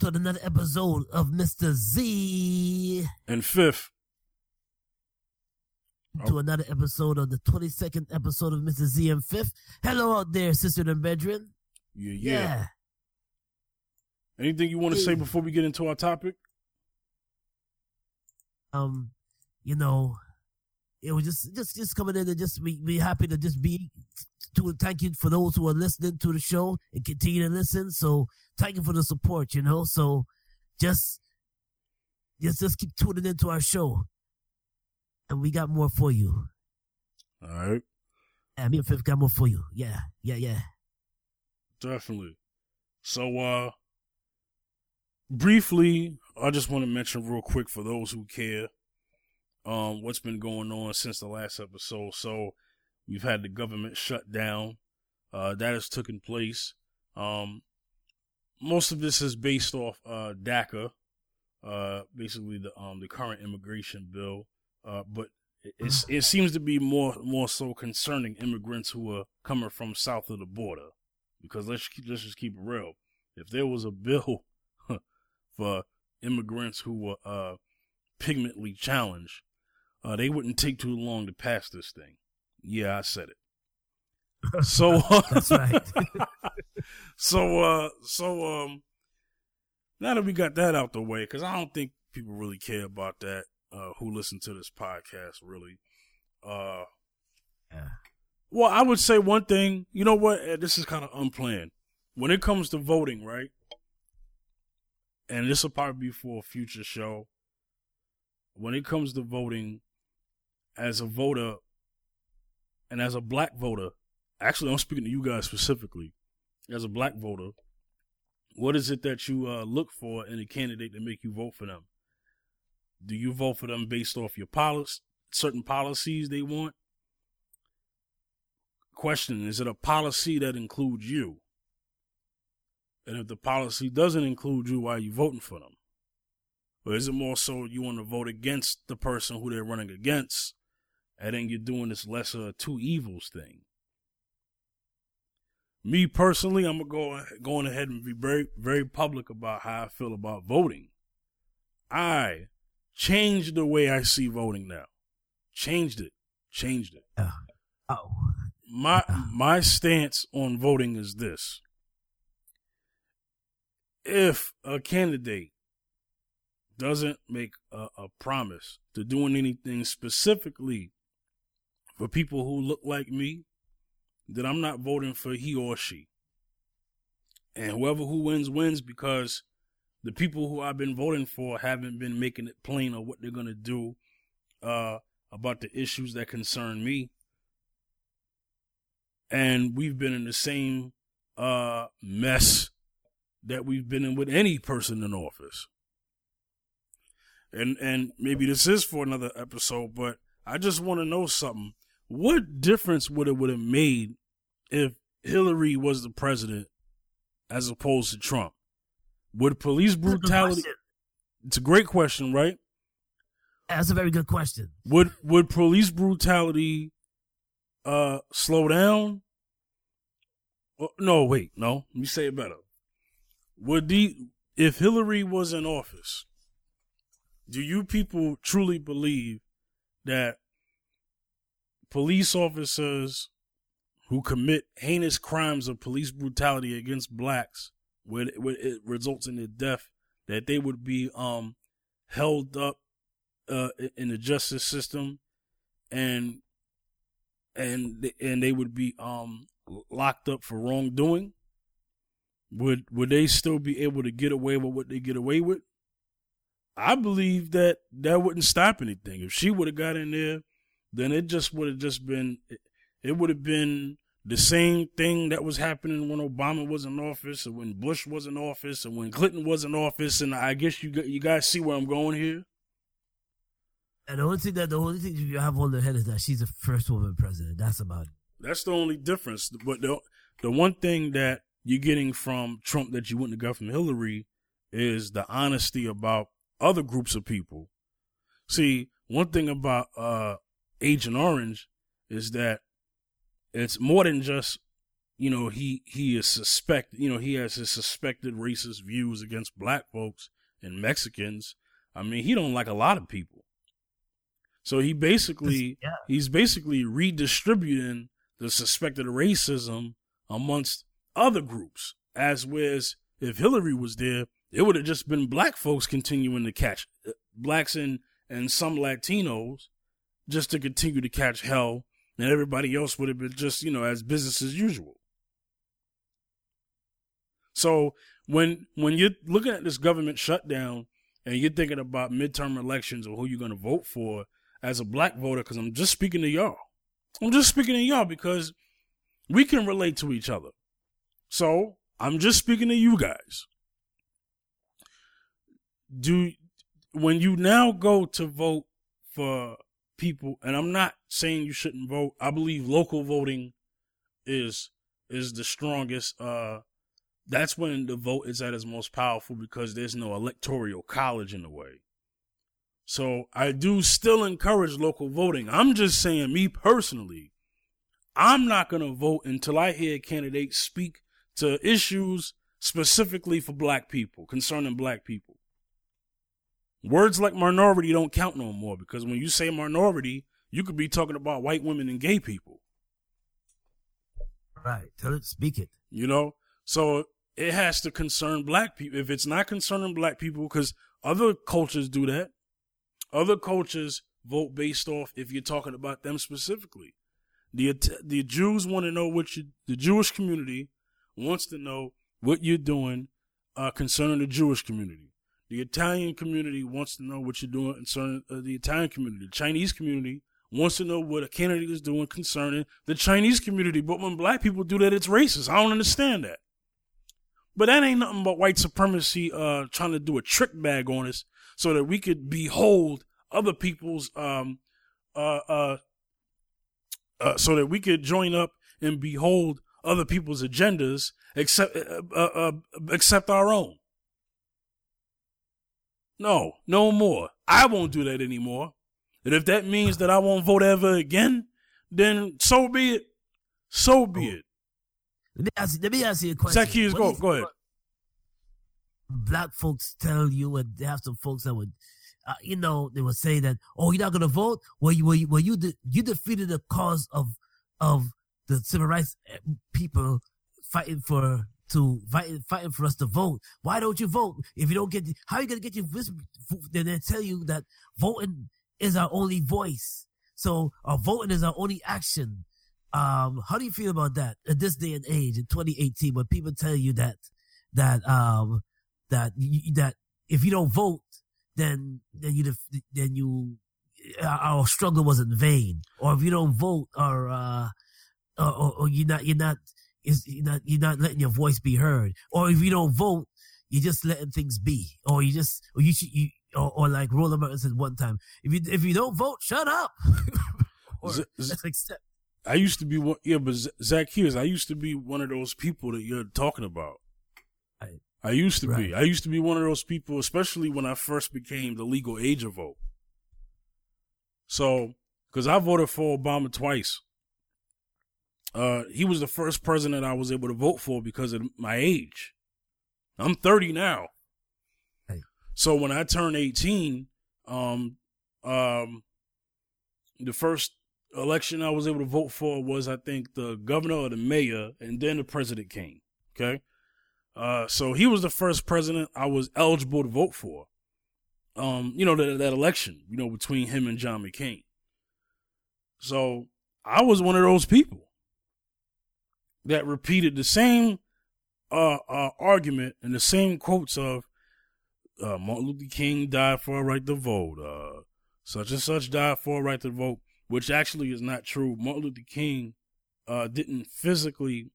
to another episode of Mr. Z. And fifth, To another episode of the 22nd episode of Mr. Z and Fifth. Hello out there, sister and brethren. yeah, yeah. Yeah. Anything you want to say before we get into our topic? Um, you know, it was just just just coming in and just be, be happy to just be to thank you for those who are listening to the show and continue to listen. So thank you for the support, you know. So just just just keep tuning into our show. And we got more for you. All right, Yeah, me and Fifth got more for you. Yeah, yeah, yeah. definitely. So, uh, briefly, I just want to mention real quick for those who care, um, what's been going on since the last episode. So, we've had the government shut down. Uh, that has taken place. Um, most of this is based off uh, DACA, uh, basically the um the current immigration bill. Uh, but it, seems to be more more so concerning immigrants who are coming from south of the border. Because let's let's just keep it real. If there was a bill for immigrants who were uh, pigmently challenged, uh, they wouldn't take too long to pass this thing. Yeah, I said it. So That's right. so uh so um now that we got that out the way because i don't think people really care about that uh who listen to this podcast really uh Yeah. well i would say one thing you know what Uh, this is kind of unplanned when it comes to voting right and this will probably be for a future show when it comes to voting as a voter and as a black voter actually i'm speaking to you guys specifically as a black voter, what is it that you uh, look for in a candidate to make you vote for them? Do you vote for them based off your policy, certain policies they want? Question: Is it a policy that includes you? And if the policy doesn't include you, why are you voting for them? Or is it more so you want to vote against the person who they're running against, and then you're doing this lesser of two evils thing? Me personally, I'm gonna go going ahead and be very very public about how I feel about voting. I changed the way I see voting now. Changed it. Changed it. Uh, oh. My uh. my stance on voting is this. If a candidate doesn't make a, a promise to doing anything specifically for people who look like me, that I'm not voting for he or she. And whoever who wins wins because the people who I've been voting for haven't been making it plain of what they're gonna do uh, about the issues that concern me. And we've been in the same uh, mess that we've been in with any person in office. And and maybe this is for another episode, but I just want to know something. What difference would it would have made if Hillary was the president as opposed to Trump? Would police That's a good brutality? It's a great question, right? That's a very good question. Would would police brutality uh slow down? Oh, no, wait, no. Let me say it better. Would the if Hillary was in office, do you people truly believe that police officers who commit heinous crimes of police brutality against blacks, where, where it results in their death, that they would be um held up uh, in the justice system, and and and they would be um locked up for wrongdoing. Would would they still be able to get away with what they get away with? I believe that that wouldn't stop anything. If she would have got in there, then it just would have just been it, it would have been the same thing that was happening when Obama was in office, and when Bush was in office, and when Clinton was in office. And I guess you you guys see where I'm going here. And the only thing that the only thing you have on the head is that she's the first woman president. That's about it. That's the only difference. But the the one thing that you're getting from Trump that you wouldn't have got from Hillary is the honesty about other groups of people. See, one thing about uh Agent Orange is that it's more than just you know, he he is suspect, you know, he has his suspected racist views against black folks and Mexicans. I mean, he don't like a lot of people. So he basically Yeah. he's basically redistributing the suspected racism amongst other groups. As whereas if Hillary was there, it would have just been black folks continuing to catch uh, blacks and and some Latinos just to continue to catch hell, and everybody else would have been just you know as business as usual. So when when you're looking at this government shutdown and you're thinking about midterm elections or who you're going to vote for as a black voter, because I'm just speaking to y'all, I'm just speaking to y'all because we can relate to each other. So I'm just speaking to you guys. Do when you now go to vote for people, and I'm not saying you shouldn't vote. I believe local voting is is the strongest. Uh, that's when the vote is at its most powerful because there's no electoral college in the way. So I do still encourage local voting. I'm just saying, me personally, I'm not going to vote until I hear candidates speak to issues specifically for black people, concerning black people. Words like minority don't count no more because when you say minority, you could be talking about white women and gay people, Right. Tell it, speak it. you know? So it has to concern black people. If it's not concerning black people, because other cultures do that, other cultures vote based off if you're talking about them specifically. The the Jews want to know what you, the Jewish community wants to know what you're doing uh, concerning the Jewish community. The Italian community wants to know what you're doing concerning uh, the Italian community. The Chinese community wants to know what a candidate is doing concerning the Chinese community. But when black people do that, it's racist. I don't understand that. But that ain't nothing but white supremacy uh, trying to do a trick bag on us so that we could behold other people's um uh uh, uh so that we could join up and behold other people's agendas except uh, except our own. No, no more. I won't do that anymore. And if that means that I won't vote ever again, then so be it. So be it. Let me ask, let me ask you a question. Zacchaeus, go- go ahead. Black folks tell you, and they have some folks that would, uh, you know, they would say that, oh, you're not going to vote? Well, you, well, you, well, you, de- you defeated the cause of, of the civil rights eh, people fighting for, to, fighting, fighting for us to vote. Why don't you vote? If you don't get, how are you to get your, vis- then they tell you that voting is our only voice. So our voting is our only action. Um, how do you feel about that at this day and age in 2018 when people tell you that, that, um, that, you, that if you don't vote, then, then you, then you, our struggle was in vain. Or if you don't vote or, uh, or, or you're not, you're not, is you're not, you're not letting your voice be heard. Or if you don't vote, you're just letting things be. Or you just, or you should, you, or, or like Roland Martin said one time, if you, if you don't vote, shut up. or Z- accept. I used to be one, yeah, but Zach Zacchaeus, I used to be one of those people that you're talking about. Right. I used to Right. be. I used to be one of those people, especially when I first became the legal age of vote. So, because I voted for Obama twice. Uh, he was the first president I was able to vote for because of my age. I'm 30 now. Right. So when I turned 18, um, um, the first election I was able to vote for was, I think, the governor or the mayor, and then the president came. Okay. Uh, so he was the first president I was eligible to vote for. Um, you know, that, that election, you know, between him and John McCain. So I was one of those people that repeated the same uh, uh, argument and the same quotes of uh, Martin Luther King died for a right to vote, uh, such and such died for a right to vote, which actually is not true. Martin Luther King uh, didn't physically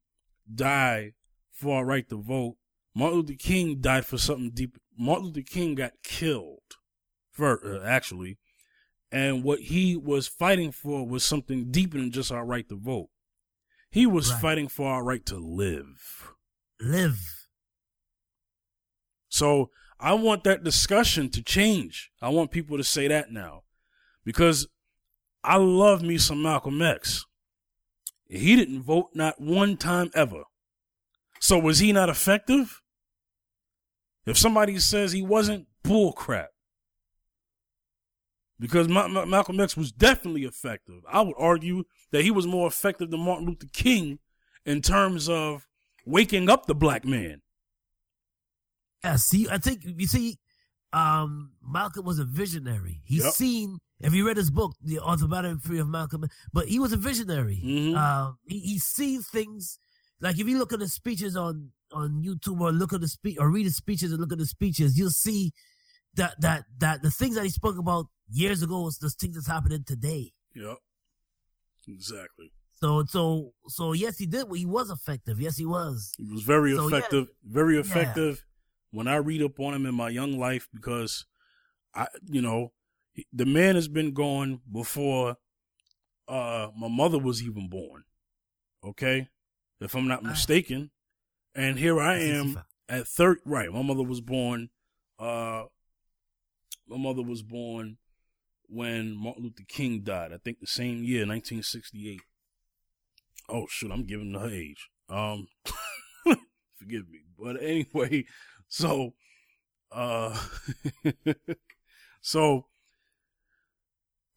die for a right to vote. Martin Luther King died for something deep. Martin Luther King got killed, for uh, actually, and what he was fighting for was something deeper than just our right to vote. He was Right. fighting for our right to live. Live. So I want that discussion to change. I want people to say that now because I love me some Malcolm X. He didn't vote not one time ever. So was he not effective? If somebody says he wasn't, bull crap. Because Ma- Ma- Malcolm X was definitely effective. I would argue that he was more effective than Martin Luther King in terms of waking up the black man. Yeah, see, I think you see, um, Malcolm was a visionary. He's Yep. seen. If you read his book, The Autobiography of Malcolm, but he was a visionary. Mhm. Um, he, he sees things like if you look at the speeches on on YouTube or look at the speech or read the speeches and look at the speeches, you'll see that that that the things that he spoke about years ago is the things that's happening today. Yep. Exactly. So so so yes, he did. He was effective. Yes, he was. He was very So, yeah. effective, very effective. When I read up on him in my young life, because I, you know, the man has been gone before uh my mother was even born. Okay, if I'm not Ah. mistaken, and here I am at third. Right, my mother was born. Uh, my mother was born when Martin Luther King died. I think the same year, 1968. Oh shoot, I'm giving her age. Um, forgive me, but anyway, so, uh, so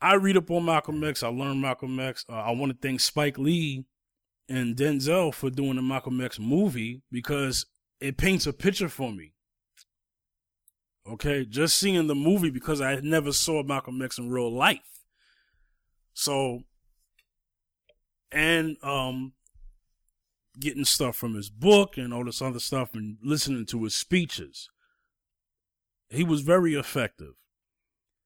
I read up on Malcolm X. I learned Malcolm X. Uh, I want to thank Spike Lee and Denzel for doing the Malcolm X movie because it paints a picture for me. Okay, just seeing the movie because I never saw Malcolm X in real life. So, and um, getting stuff from his book and all this other stuff and listening to his speeches. He was very effective.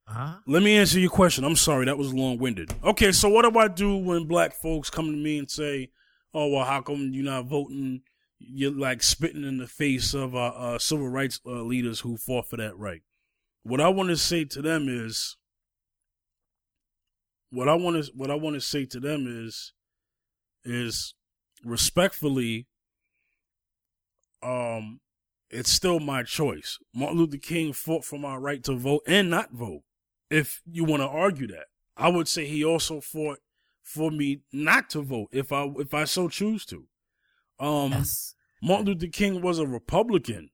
Uh-huh. Let me answer your question. I'm sorry, that was long winded. Okay, so what do I do when black folks come to me and say, "Oh, well, how come you're not voting?" You're like spitting in the face of uh, uh, civil rights uh, leaders who fought for that right. What I want to say to them is, what I want to what I want to say to them is, is respectfully, um, it's still my choice. Martin Luther King fought for my right to vote and not vote if you want to argue that. I would say he also fought for me not to vote if I if I so choose to. Um Yes. Martin Luther King was a Republican.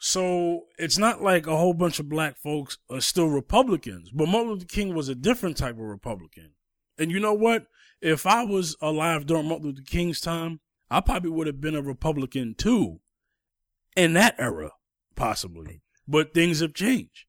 So it's not like a whole bunch of black folks are still Republicans, but Martin Luther King was a different type of Republican. And you know what? If I was alive during Martin Luther King's time, I probably would have been a Republican too in that era, possibly. But things have changed.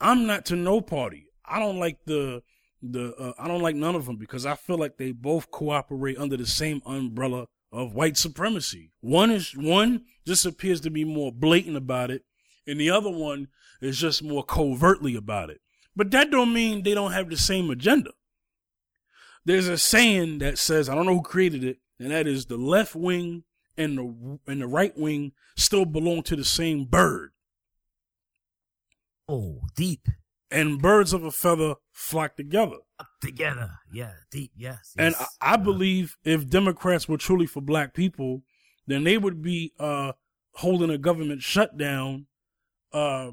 I'm not to no party. I don't like the the uh, I don't like none of them because I feel like they both cooperate under the same umbrella of white supremacy. One is one just appears to be more blatant about it, and the other one is just more covertly about it. But that don't mean they don't have the same agenda. There's a saying that says I don't know who created it, and that is the left wing and the and the right wing still belong to the same bird. Oh, deep and birds of a feather flock together. together. Yeah, deep. Yes. And yes. I, I Uh, believe if Democrats were truly for black people, then they would be uh, holding a government shutdown uh,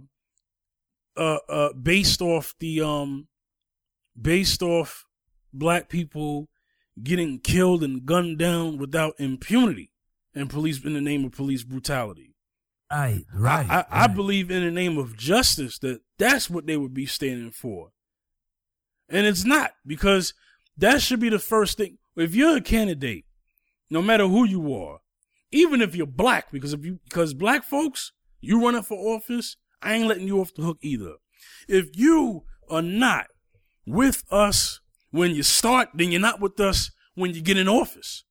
uh, uh, based off the um, based off black people getting killed and gunned down without impunity and police in the name of police brutality. Right, right. I, I, I believe in the name of justice that that's what they would be standing for. And it's not because that should be the first thing. If you're a candidate, no matter who you are, even if you're black, because if you because black folks, you running for office, I ain't letting you off the hook either. If you are not with us when you start, then you're not with us when you get in office.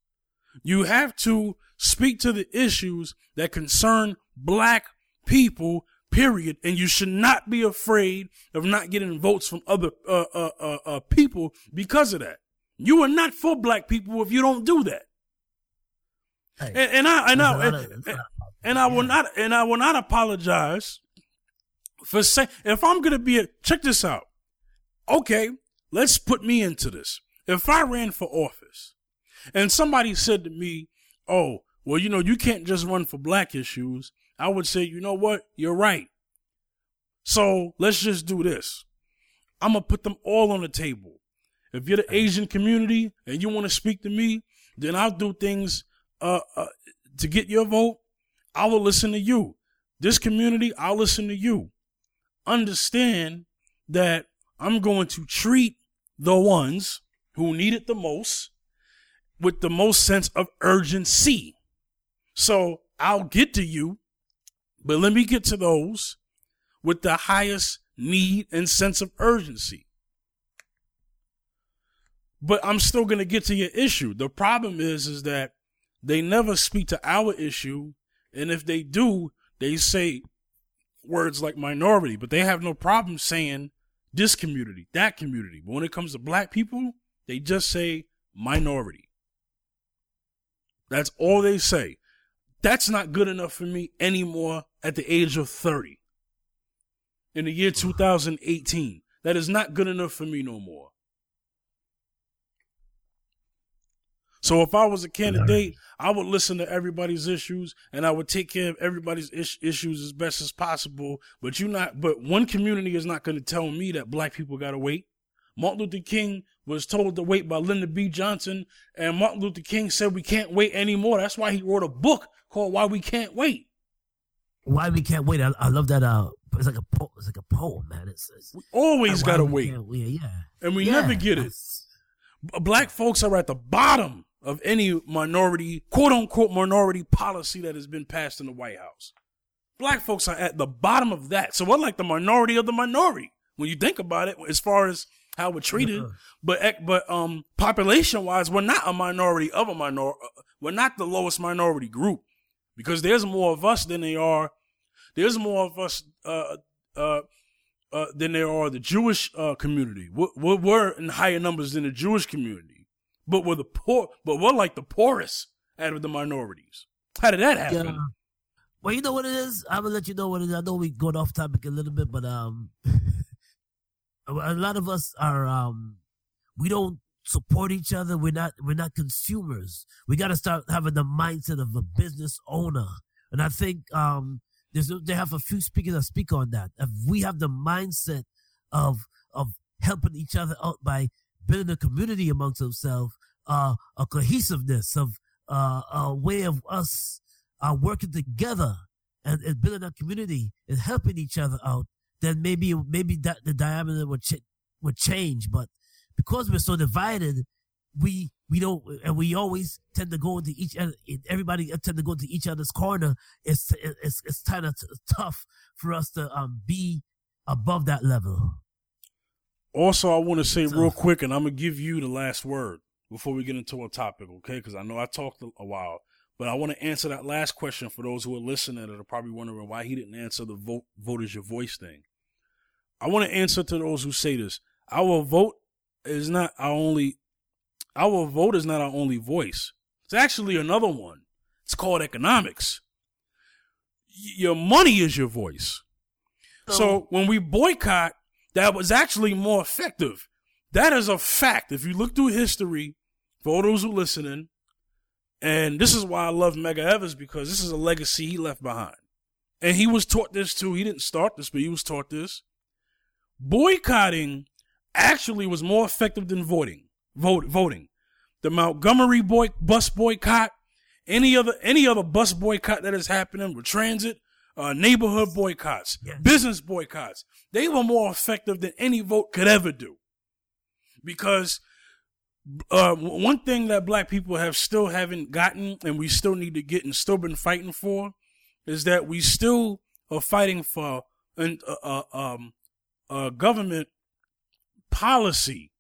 You have to speak to the issues that concern black people, period. And you should not be afraid of not getting votes from other uh, uh, uh, uh, people because of that. You are not for black people if you don't do that. Hey, And, and I and I and, and, and I will not and I will not apologize for saying if I'm gonna be a check this out. Okay, let's put me into this. If I ran for office and somebody said to me, Oh, well, you know, you can't just run for black issues, I would say, you know what? You're right. So let's just do this. I'm gonna put them all on the table. If you're the Asian community and you want to speak to me, then I'll do things uh, uh, to get your vote. I will listen to you. This community, I'll listen to you. Understand that I'm going to treat the ones who need it the most with the most sense of urgency. So I'll get to you, but let me get to those with the highest need and sense of urgency. But I'm still going to get to your issue. The problem is, is that they never speak to our issue. And if they do, they say words like minority, but they have no problem saying this community, that community. But when it comes to black people, they just say minority. That's all they say. That's not good enough for me anymore at the age of 30. In the year 2018. That is not good enough for me no more. So if I was a candidate, I would listen to everybody's issues and I would take care of everybody's is- issues as best as possible. But you not, but one community is not going to tell me that black people got to wait. Martin Luther King was told to wait by Lyndon B. Johnson, and Martin Luther King said we can't wait anymore. That's why he wrote a book called "Why We Can't Wait." Why we can't wait? I, I love that. Uh, it's like a po- it's like a poem, man. It's, it's We always why got to we wait, Yeah, and we Yeah, never get it. Black folks are at the bottom of any minority, quote unquote, minority policy that has been passed in the White House. Black folks are at the bottom of that. So we're like the minority of the minority when you think about it, as far as how we're treated. Uh-uh. But but um, population wise, we're not a minority of a minority. We're not the lowest minority group because there's more of us than they are. There's more of us uh, uh, uh, than there are the Jewish uh, community. We're, we're, in higher numbers than the Jewish community, but we're the poor. But we're like the poorest out of the minorities. How did that happen? Yeah. Well, you know what it is. I'm gonna let you know what it is. I know we going off topic a little bit, but um, a lot of us are um, we don't support each other. We're not we're not consumers. We got to start having the mindset of a business owner. And I think um, there's they have a few speakers that speak on that. If we have the mindset of of helping each other out by building a community amongst ourselves, uh, a cohesiveness of uh, a way of us uh, working together and, and building a community and helping each other out, then maybe maybe that the diameter would ch- would change. But because we're so divided, we we don't and we always tend to go into each other. Everybody tend to go to each other's corner. It's it's it's kind of t- tough for us to um be above that level. Also, I want to say So- real quick, and I'm gonna give you the last word before we get into a topic, okay? Because I know I talked a- a while, but I want to answer that last question for those who are listening that are probably wondering why he didn't answer the vote vote is your voice thing. I want to answer to those who say this. Our vote is not our only. Our vote is not our only voice. It's actually another one. It's called economics. Your money is your voice. So when we boycott, that was actually more effective. That is a fact. If you look through history, for those who listening, and this is why I love Medgar Evans because this is a legacy he left behind. And he was taught this too. He didn't start this, but he was taught this. Boycotting actually was more effective than voting. Vote, voting. The Montgomery boy, bus boycott, any other any other bus boycott that is happening with transit, uh, neighborhood boycotts, Yes. business boycotts, they were more effective than any vote could ever do. Because uh, one thing that black people have still haven't gotten, and we still need to get, and still been fighting for, is that we still are fighting for an uh, uh, um, uh, government policy.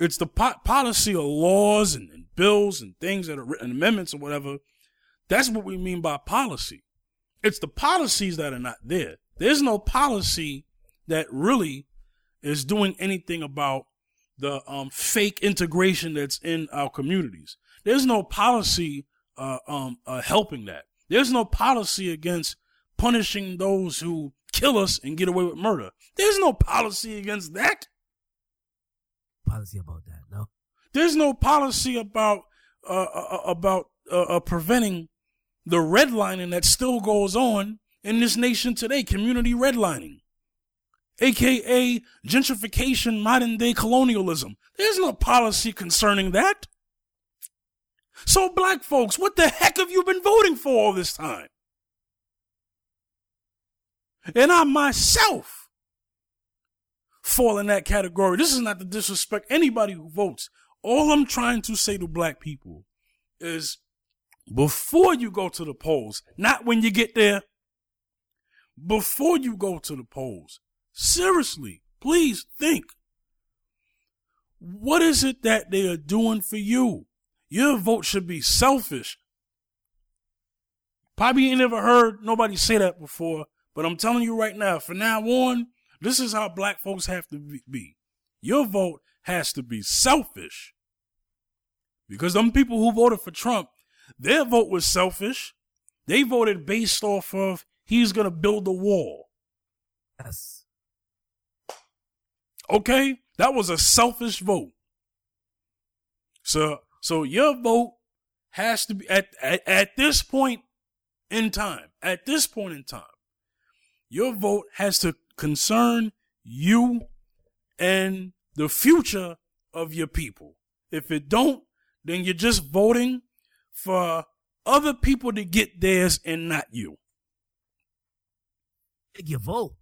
It's the po- policy of laws and, and bills and things that are written, amendments or whatever. That's what we mean by policy. It's the policies that are not there. There's no policy that really is doing anything about the um, fake integration that's in our communities. There's no policy uh, um, uh, helping that. There's no policy against punishing those who kill us and get away with murder. There's no policy against that. Policy about that, no. There's no policy about uh, uh, about uh, uh, preventing the redlining that still goes on in this nation today. Community redlining. aka gentrification, modern day colonialism. There's no policy concerning that. So, black folks, what the heck have you been voting for all this time? And I myself fall in that category. This is not to disrespect anybody who votes. All I'm trying to say to black people is before you go to the polls, not when you get there, before you go to the polls, seriously, please think. What is it that they are doing for you? Your vote should be selfish. Probably ain't never heard nobody say that before, but I'm telling you right now, from now on, this is how black folks have to be. Your vote has to be selfish. Because them people who voted for Trump, their vote was selfish. They voted based off of he's going to build a wall. Yes. Okay? That was a selfish vote. So so your vote has to be at, at, at this point in time, at this point in time, your vote has to concern you and the future of your people. If it don't, then you're just voting for other people to get theirs and not you. Take your vote.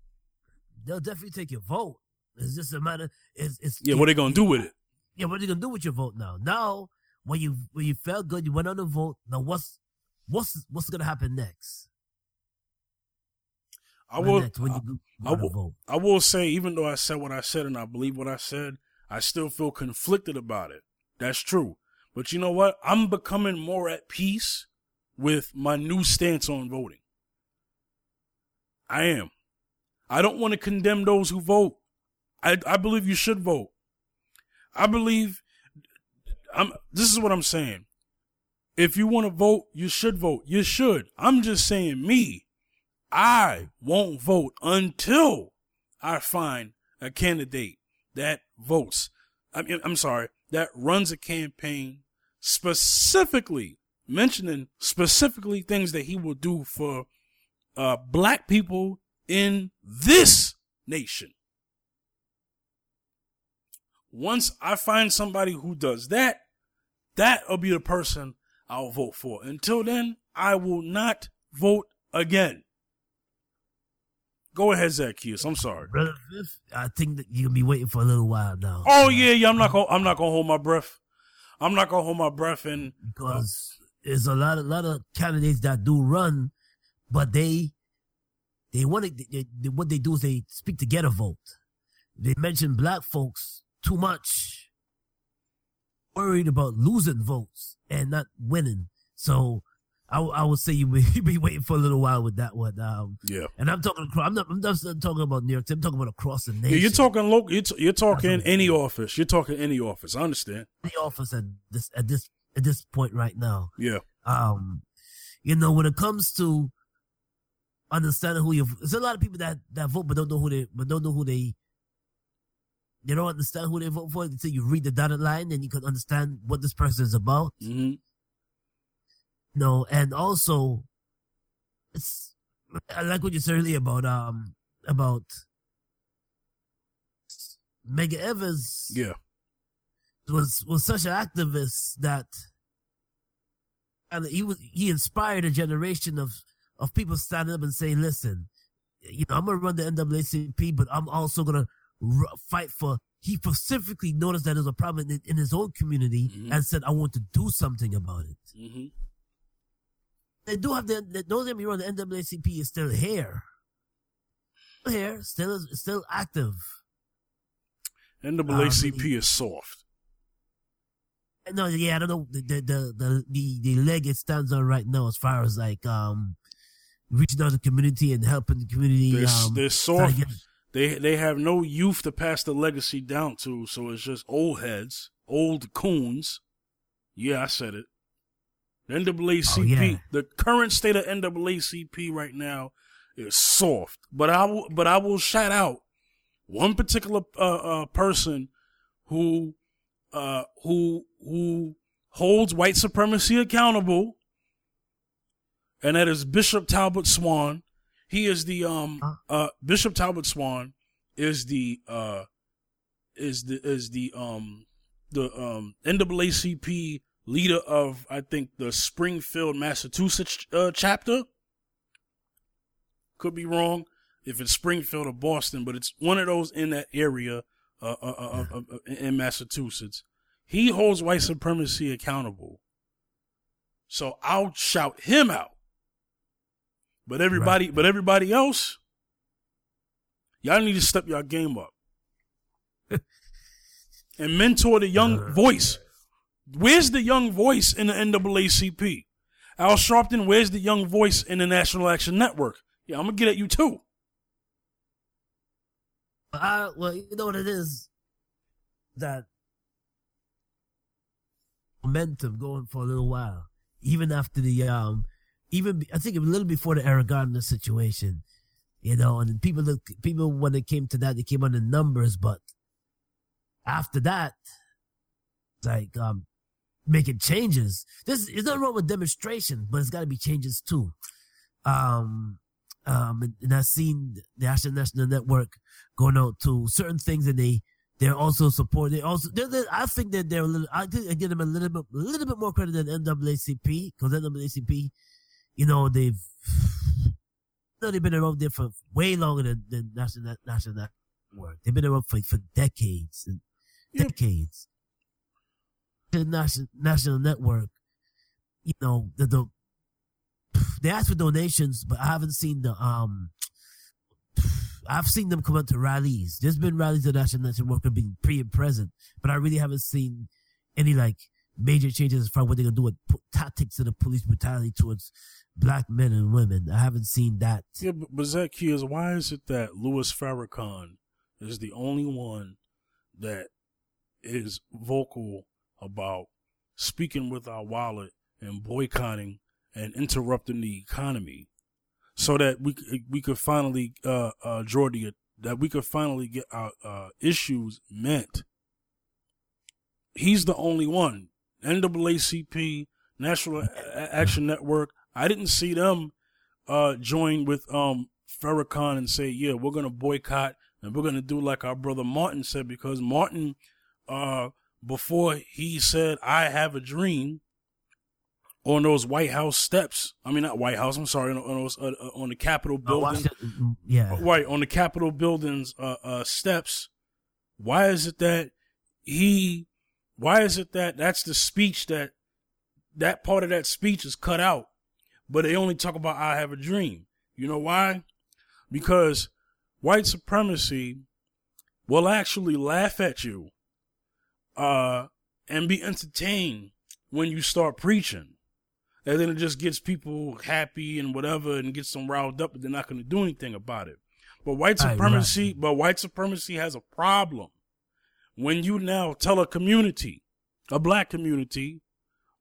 They'll definitely take your vote. It's just a matter. It's, it's yeah. What are they gonna do with it? Yeah, what are they gonna do with your vote now? Now when you when you felt good, you went on the vote. Now what's what's what's gonna happen next? I will. When you I, will, vote? I will say, even though I said what I said and I believe what I said, I still feel conflicted about it. That's true. But you know what? I'm becoming more at peace with my new stance on voting. I am. I don't want to condemn those who vote. I, I believe you should vote. I believe I'm this is what I'm saying. If you want to vote, you should vote. You should. I'm just saying me. I won't vote until I find a candidate that votes. I mean, I'm sorry, that runs a campaign specifically mentioning specifically things that he will do for uh, black people in this nation. Once I find somebody who does that, that'll be the person I'll vote for. Until then, I will not vote again. Go ahead, Zacchaeus. I'm sorry, brother. I think that you'll be waiting for a little while now. Oh yeah, yeah. I'm not gonna. I'm not gonna hold my breath. I'm not gonna hold my breath and because uh, there's a lot, of lot of candidates that do run, but they, they want to. They, they, what they do is they speak to get a vote. They mention black folks too much worried about losing votes and not winning. So I, I would say you be, you be waiting for a little while with that one. Um, yeah. And I'm talking. I'm not. I'm not talking about New York. I'm talking about across the nation. Yeah, you're talking local. You're, t- you're talking any office. You're talking any office. I understand. Any office at this at this at this point right now. Yeah. Um, you know, when it comes to understanding who you, there's a lot of people that that vote but don't know who they but don't know who they they don't understand who they vote for until you read the dotted line and you can understand what this person is about. Mm-hmm. No, and also, it's I like what you said earlier about um about Medgar Evans. Yeah, was was such an activist that, and he was he inspired a generation of of people standing up and saying, "Listen, you know, I'm gonna run the NAACP, but I'm also gonna r- fight for. He specifically noticed that there's a problem in, in his own community mm-hmm. and said, "I want to do something about it." Mm-hmm. They do have the. Don't get me wrong. The NAACP is still here. Still here, still still active. NAACP um, is soft. No, yeah, I don't know the the the the, the leg it stands on right now as far as like um reaching out to the community and helping the community. They're, um, they're soft. They they have no youth to pass the legacy down to, so it's just old heads, old coons. Yeah, I said it. The NAACP, oh, yeah. the current state of NAACP right now is soft. But I will, but I will shout out one particular uh, uh, person who uh, who who holds white supremacy accountable, and that is Bishop Talbert Swan. He is the um uh Bishop Talbert Swan is the uh is the is the um the um NAACP leader of I think the Springfield, Massachusetts uh, chapter. Could be wrong if it's Springfield or Boston, but it's one of those in that area uh, uh, uh, uh, uh in Massachusetts. He holds white supremacy accountable. So I'll shout him out. But everybody, right. but everybody else, y'all need to step your game up and mentor the young voice. Where's the young voice in the NAACP? Al Sharpton, where's the young voice in the National Action Network? Yeah, I'm gonna get at you too. Uh, well, you know what it is that momentum going for a little while, even after the um, even I think a little before the Gardner situation, you know, and people look people when it came to that they came on the numbers, but after that, like um, making changes. This is not wrong with demonstration, but it's got to be changes too. Um, um, and, and I've seen the National National Network going out to certain things, and they they're also support. They also, they're, they're, I think that they're a little. I, I give them a little bit, a little bit more credit than NAACP because NAACP, you know, they've you know, they've been around there for way longer than, than National National Network. They've been around for for decades and decades. The national national network, you know, the, the they ask for donations, but I haven't seen the um. I've seen them come out to rallies. There's been rallies the National Network have been pre and present, but I really haven't seen any like major changes as far as what they're gonna do with tactics of the police brutality towards black men and women. I haven't seen that. Yeah, but, but Zacchaeus, why is it that Louis Farrakhan is the only one that is vocal about speaking with our wallet and boycotting and interrupting the economy so that we we could finally uh, uh, draw the that we could finally get our uh, issues met. He's the only one. NAACP, National Action Network. I didn't see them uh, join with um, Farrakhan and say, "Yeah, we're going to boycott and we're going to do like our brother Martin said," because Martin uh, before he said, I have a dream on those White House steps. I mean, not White House. I'm sorry, on, on those, uh, uh on the Capitol building. Oh, yeah. Right. On the Capitol building's, uh, uh, steps. Why is it that he, why is it that that's the speech that, that part of that speech is cut out, but they only talk about I have a dream. You know why? Because white supremacy will actually laugh at you uh, and be entertained when you start preaching. And then it just gets people happy and whatever and gets them riled up, but they're not going to do anything about it. But white supremacy, right. but white supremacy has a problem. When you now tell a community, a black community,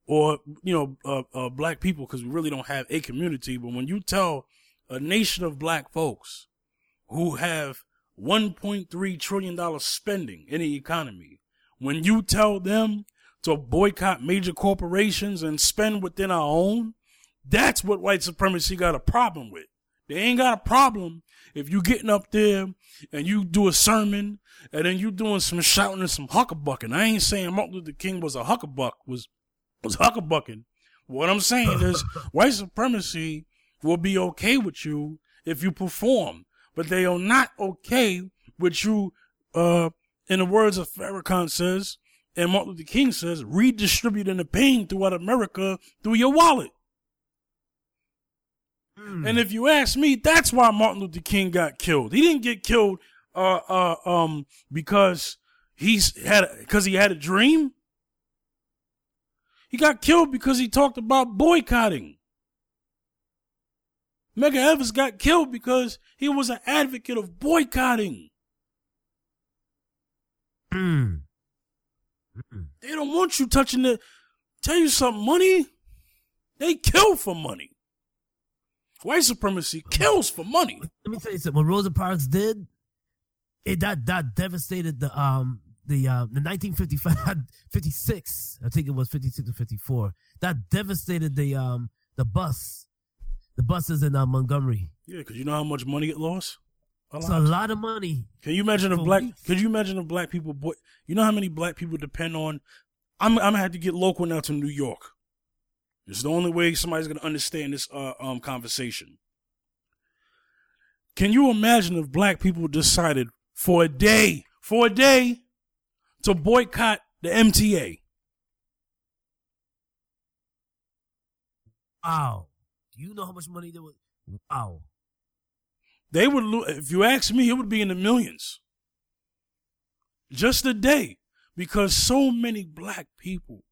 or, you know, uh, uh, black people, because we really don't have a community, but when you tell a nation of black folks who have $1.3 trillion spending in the economy, when you tell them to boycott major corporations and spend within our own, that's what white supremacy got a problem with. They ain't got a problem if you getting up there and you do a sermon and then you doing some shouting and some huckabucking. I ain't saying Martin Luther King was a huckabuck, was was huckabucking. What I'm saying is white supremacy will be okay with you if you perform, but they are not okay with you uh in the words of Farrakhan says, and Martin Luther King says, redistributing the pain throughout America through your wallet. Mm. And if you ask me, that's why Martin Luther King got killed. He didn't get killed uh, uh, um, because he's had because he had a dream. He got killed because he talked about boycotting. Medgar Evans got killed because he was an advocate of boycotting. Mm. They don't want you touching the. Tell you something, money. They kill for money. White supremacy kills for money. Let me tell you something. What Rosa Parks did, it that that devastated the um the uh, the 1955 56 I think it was 56 or 54 that devastated the um the bus the buses in uh, Montgomery yeah because you know how much money it lost A It's a lot of money. Can you imagine if black? weeks. Could you imagine if black people? Boy, you know how many black people depend on. I'm I'm gonna have to get local now to New York. It's the only way somebody's gonna understand this uh, um conversation. Can you imagine if black people decided for a day, for a day, to boycott the MTA? Wow. Do you know how much money they would? Wow. They would, lo- if you ask me, it would be in the millions. Just a day, because so many black people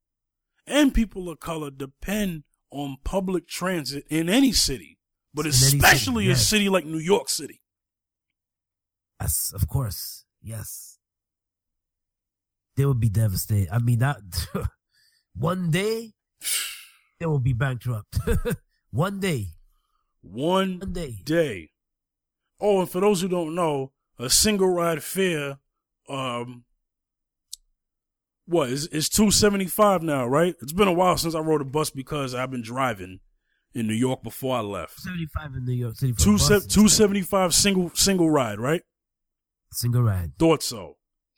and people of color depend on public transit in any city, but In any city, especially a city like New York City. Yes, of course. Yes. They would be devastated. I mean, that one day they will be bankrupt. one day. One One day. day. Oh, and for those who don't know, a single ride fare, um, what is is two seventy five now, right? It's been a while since I rode a bus because I've been driving in New York before I left. 75 in New York City. Two se- two seventy five single single ride, right? Single ride. Thought so.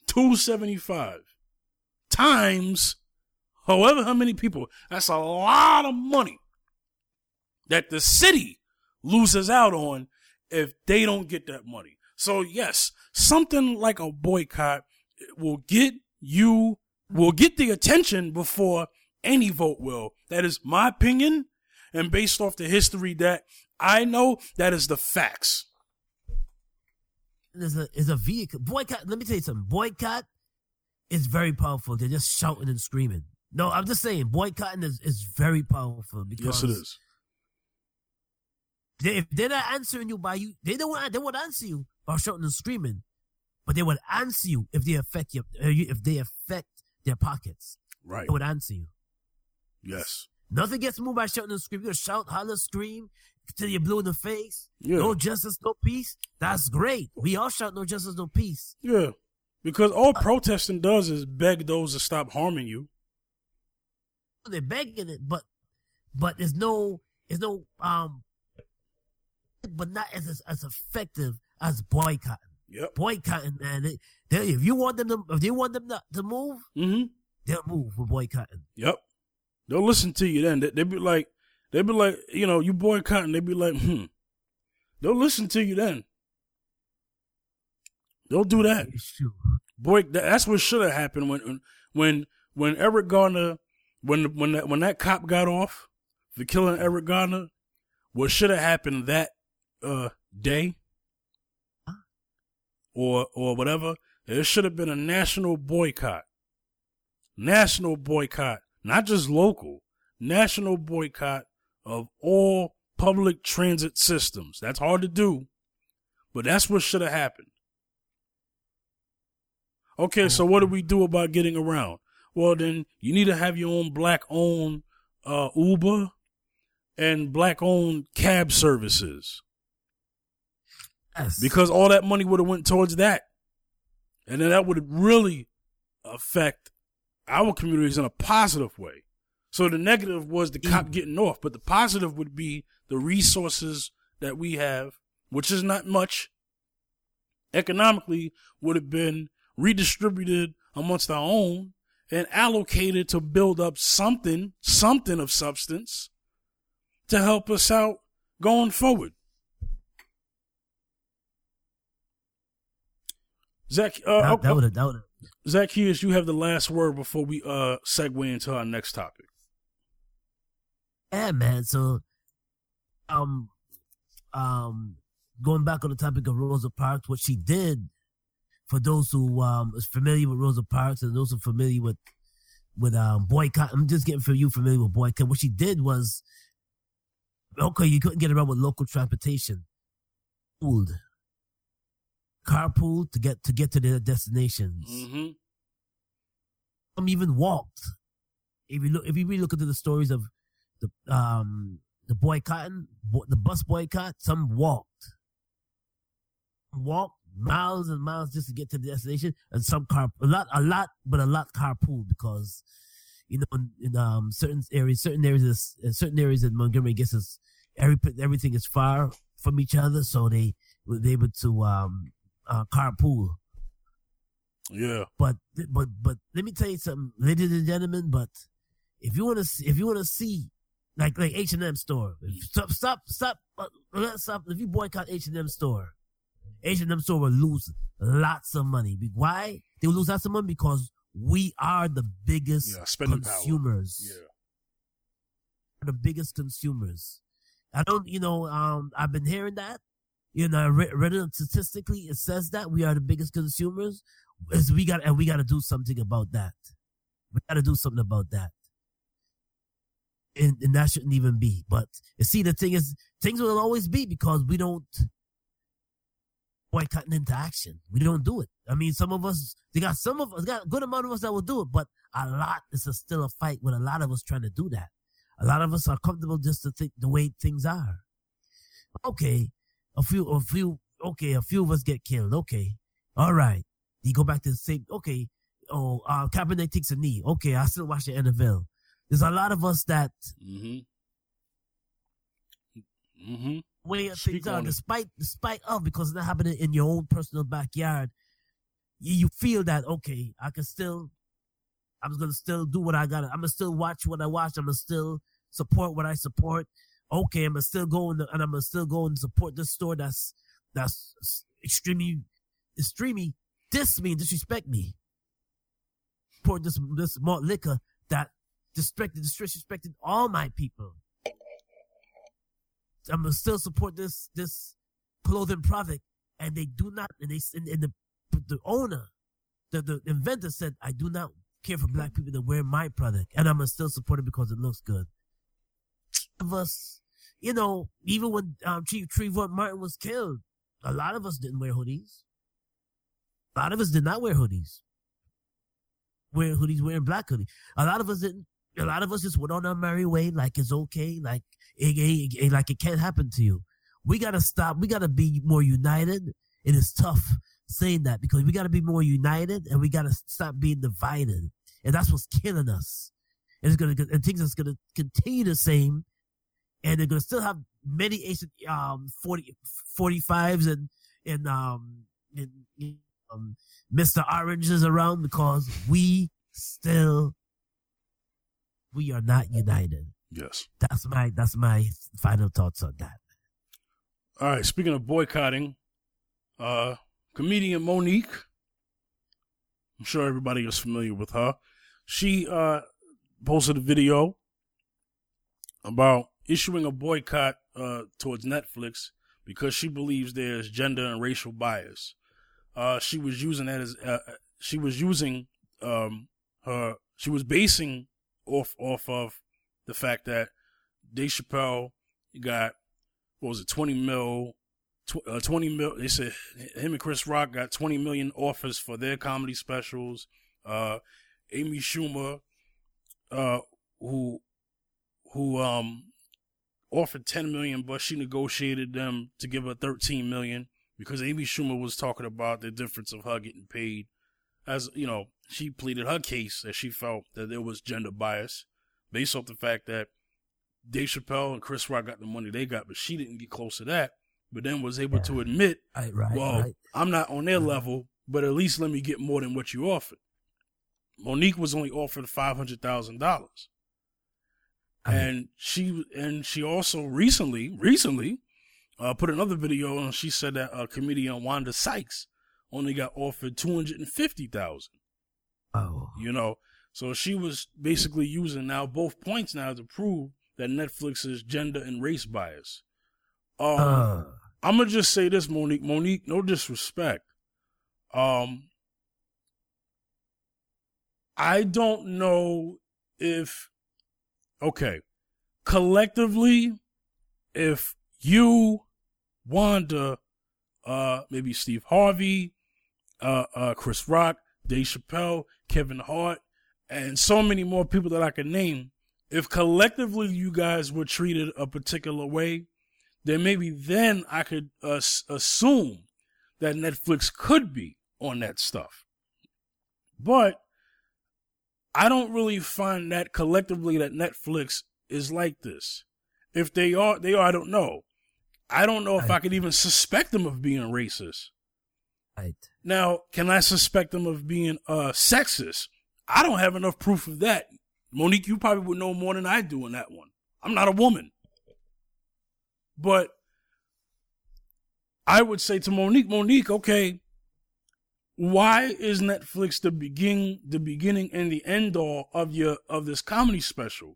Two seventy five times, however, how many people? That's a lot of money that the city loses out on if they don't get that money. So yes, something like a boycott will get you will get the attention before any vote will. That is my opinion, and based off the history that I know, that is the facts. There's a, is a vehicle. Boycott. Let me tell you something. Boycott is very powerful. They're just shouting and screaming. No, I'm just saying, boycotting is, is very powerful because Yes, it is. They, if they're not answering you by you, they don't they won't answer you by shouting and screaming, but they would answer you if they affect your, uh, you- if they affect their pockets. Right. They would answer you. Yes. Nothing gets moved by shouting and screaming. You shout, holler, scream till you're blue in the face. Yeah. No justice, no peace. That's great. We all shout no justice, no peace. Yeah. Because all protesting does is beg those to stop harming you. They're begging it, but but there's no there's no um but not as as, effective as boycotting. Yep. Boycotting, man. They, they, if you want them to if they want them to, to move, Mm-hmm. they'll move with boycotting. Yep. They'll listen to you then. They, they be like, they be like, you know, you boycotting. They be like, hmm. They'll listen to you then. They'll do that. Boy, that, that's what should have happened when, when, when Eric Garner, when, when that, when that cop got off for killing Eric Garner, what should have happened that, uh, day or, or whatever, there should have been a national boycott. National boycott, not just local, national boycott of all public transit systems. That's hard to do, but that's what should have happened. Okay, so what do we do about getting around? Well, then you need to have your own black owned uh, Uber and black owned cab services Yes. because all that money would have went towards that, and then that would really affect our communities in a positive way. So the negative was the cop mm. getting off, but the positive would be the resources that we have, which is not much, economically would have been redistributed amongst our own and allocated to build up something, something of substance to help us out going forward. Zach, uh, that, that would have that would have Zacchaeus, you have the last word before we uh segue into our next topic. Yeah, man. So, um, um, going back on the topic of Rosa Parks, what she did for those who um is familiar with Rosa Parks and those who are familiar with with um boycott. I'm just getting for you familiar with boycott. What she did was, okay, you couldn't get around with local transportation. Pooled, carpool to get to get to their destinations. Mm-hmm. Some even walked. If you look, if you really look into the stories of the um the boycotting, bo- the bus boycott, some walked, walked miles and miles just to get to the destination, and some car a lot, a lot, but a lot carpool because you know in, in um certain areas, certain areas, is- in certain areas in Montgomery, I guess is every everything is far from each other, so they was able to um uh, carpool. Yeah. But but but let me tell you something, ladies and gentlemen. But if you want to if you want to see like like H and M store, stop stop stop uh, stop. If you boycott H and M store, H and M store will lose lots of money. Why they will lose lots of money because we are the biggest Yeah, consumers. Yeah. the biggest consumers. I don't, you know, um, I've been hearing that. You know, statistically. It says that we are the biggest consumers. Is we got and we got to do something about that. We got to do something about that. And, and that shouldn't even be. But you see, the thing is, things will always be because we don't boycotting into action. We don't do it. I mean, some of us, they got some of us, got a good amount of us that will do it, but a lot is a, still a fight with a lot of us trying to do that. A lot of us are comfortable just to think the way things are. Okay, a few, a few, okay, a few of us get killed. Okay, all right. You go back to the same. Okay, oh, uh, Kaepernick takes a knee. Okay, I still watch the NFL. There's a lot of us that Mm-hmm. Mm-hmm. way things are, despite despite of because it's not happening in your own personal backyard. You, you feel that okay, I can still, I'm gonna still do what I gotta. I'm gonna still watch what I watch. I'm gonna still support what I support. Okay, I'm still go and I'm still go and support this store that's that's extremely extremely diss me and disrespect me. Support this this malt liquor that disrespected disrespected all my people. I'm gonna still support this this clothing product, and they do not, and they and, and the the owner, the the inventor said, I do not care for black people to wear my product, and I'm gonna still support it because it looks good. Of us, you know, even when um, Chief Trayvon Martin was killed, a lot of us didn't wear hoodies. A lot of us did not wear hoodies. Wearing hoodies, wearing black hoodies. A lot of us didn't. A lot of us just went on our merry way, like it's okay, like it, it- it- like it can't happen to you. We gotta stop. We gotta be more united. It is tough saying that because we gotta be more united and we gotta stop being divided. And that's what's killing us. And it's gonna and things is gonna continue the same. And they're gonna still have many Asian um 40 45s and and um and, um Mr. Oranges around because we still we are not united. Yes. That's my that's my final thoughts on that. All right. Speaking of boycotting, uh, comedian Monique. I'm sure everybody is familiar with her. She uh posted a video about issuing a boycott uh towards Netflix because she believes there's gender and racial bias. Uh, she was using that as uh, she was using um her she was basing off off of the fact that Dave Chappelle got what was it, 20 mil, uh, 20 mil. They said him and Chris Rock got 20 million offers for their comedy specials. Uh, Amy Schumer, uh, who, who, um, offered 10 million, but she negotiated them to give her 13 million because Amy Schumer was talking about the difference of her getting paid. As, you know, she pleaded her case that she felt that there was gender bias based off the fact that Dave Chappelle and Chris Rock got the money they got, but she didn't get close to that. But then was able to admit, Right, right, well, right. I'm not on their level, but at least let me get more than what you offered. Monique was only offered five hundred thousand dollars, I mean, and she and she also recently recently uh, put another video and she said that uh, comedian Wanda Sykes only got offered two hundred and fifty thousand. oh, You know, so she was basically using now both points now to prove that Netflix is gender and race bias. Um, uh, I'm gonna just say this, Monique. Monique, no disrespect. Um, I don't know if, okay, collectively, if you, Wanda, uh, maybe Steve Harvey, uh, uh, Chris Rock, Dave Chappelle, Kevin Hart, and so many more people that I can name, if collectively you guys were treated a particular way, then maybe then I could uh, assume that Netflix could be on that stuff. But I don't really find that collectively that Netflix is like this. If they are, they are, I don't know. I don't know if Right. I could even suspect them of being racist. Right. Now, can I suspect them of being uh sexist? I don't have enough proof of that. Monique, you probably would know more than I do on that one. I'm not a woman. But I would say to Monique, Monique, okay, why is Netflix the begin the beginning and the end all of your of this comedy special?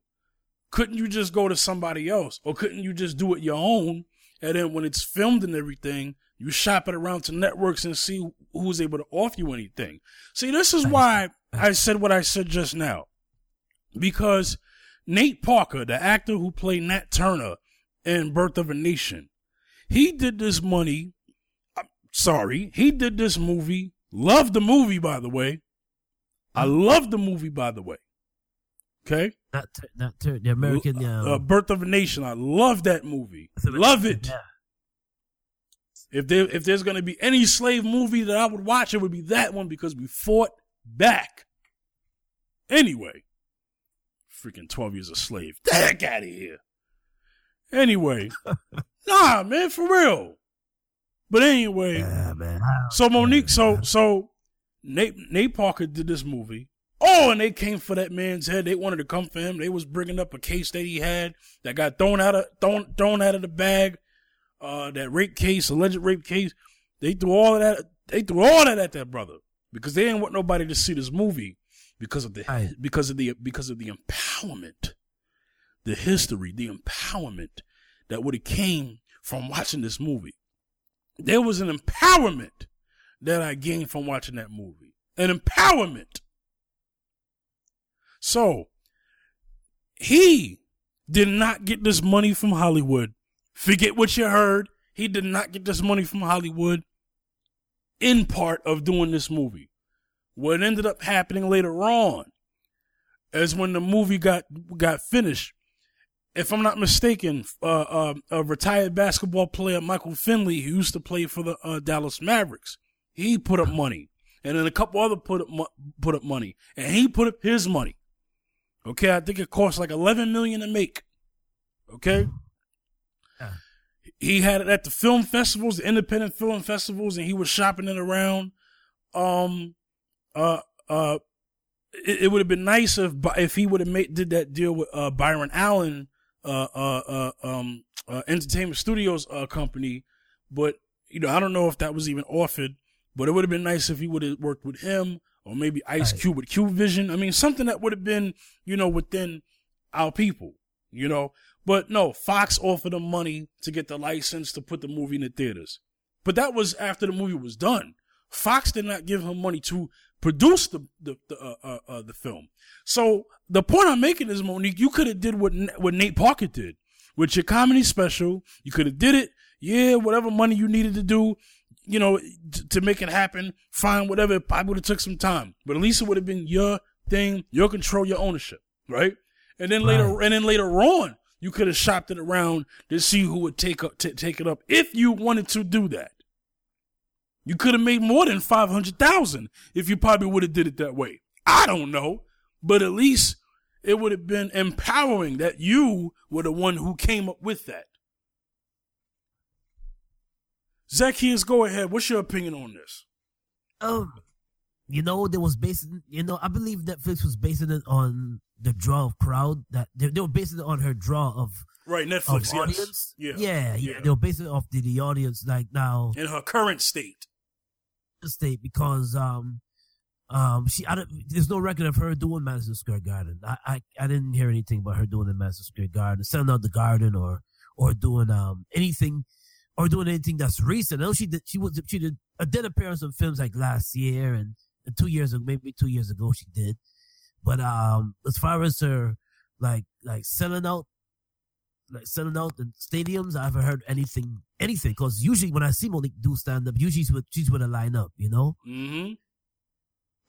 Couldn't you just go to somebody else? Or couldn't you just do it your own? And then when it's filmed and everything, you shop it around to networks and see who's able to offer you anything. See, this is why I said what I said just now. Because Nate Parker, the actor who played Nat Turner in Birth of a Nation, he did this money. I'm sorry, he did this movie. Loved the movie, by the way. I love the movie, by the way. Okay? Not tur- not tur- the American. Um, uh, Birth of a Nation. I love that movie. Love it. Yeah. If there if there's gonna be any slave movie that I would watch, it would be that one because we fought back. Anyway, freaking twelve years a slave. The heck out of here. Anyway, nah, man, for real. But anyway, Yeah, so Monique, so so Nate Nate Parker did this movie. Oh, and they came for that man's head. They wanted to come for him. They was bringing up a case that he had that got thrown out of thrown thrown out of the bag. Uh, that rape case, alleged rape case. They threw all of that. They threw all that at that brother because they didn't want nobody to see this movie because of the Right. because of the because of the empowerment, the history, the empowerment that would have came from watching this movie. There was an empowerment that I gained from watching that movie. An empowerment. So, he did not get this money from Hollywood. Forget what you heard. He did not get this money from Hollywood in part of doing this movie. What ended up happening later on is when the movie got got finished. If I'm not mistaken, uh, uh, a retired basketball player, Michael Finley, who used to play for the uh, Dallas Mavericks, he put up money, and then a couple other put up put up money, and he put up his money. Okay, I think it cost like 11 million to make. Okay, Yeah. he had it at the film festivals, the independent film festivals, and he was shopping it around. Um, uh, uh, it, it would have been nice if if he would have made did that deal with uh, Byron Allen, uh, uh, uh, um, uh, Entertainment Studios uh, company, but you know I don't know if that was even offered. But it would have been nice if he would have worked with him or maybe Ice Right. Cube with Cube Vision. I mean something that would have been you know within our people, you know. But no, Fox offered him money to get the license to put the movie in the theaters. But that was after the movie was done. Fox did not give him money to produce the the the, uh, uh, uh, the film. So the point I'm making is, Monique, you could have did what what Nate Parker did with your comedy special. You could have did it, yeah, whatever money you needed to do, you know, t- to make it happen. Fine, whatever. It probably would have took some time, but at least it would have been your thing, your control, your ownership, right? And then later, and then later on, you could have shopped it around to see who would take up t- take it up if you wanted to do that. You could have made more than five hundred thousand if you probably would have did it that way. I don't know, but at least it would have been empowering that you were the one who came up with that. Zacchaeus, go ahead. What's your opinion on this? Um, you know, there was based. You know, I believe Netflix was basing it on the draw of crowd that they, they were basing it on her draw of Right, of Netflix, yes. audience. Yeah, yeah, yeah, yeah. They were basing it off the, the audience. Like now, In her current state. State because um um she I don't, there's no record of her doing Madison Square Garden. I, I I didn't hear anything about her doing the Madison Square Garden, selling out the garden or or doing um anything or doing anything that's recent. I know she did she was she did a did appearance on films like last year and, and two years ago maybe two years ago she did. But um as far as her like like selling out like selling out in stadiums. I haven't heard anything, anything. Because usually when I see Monique do stand up, usually she's with she's with a lineup, you know. Mm-hmm.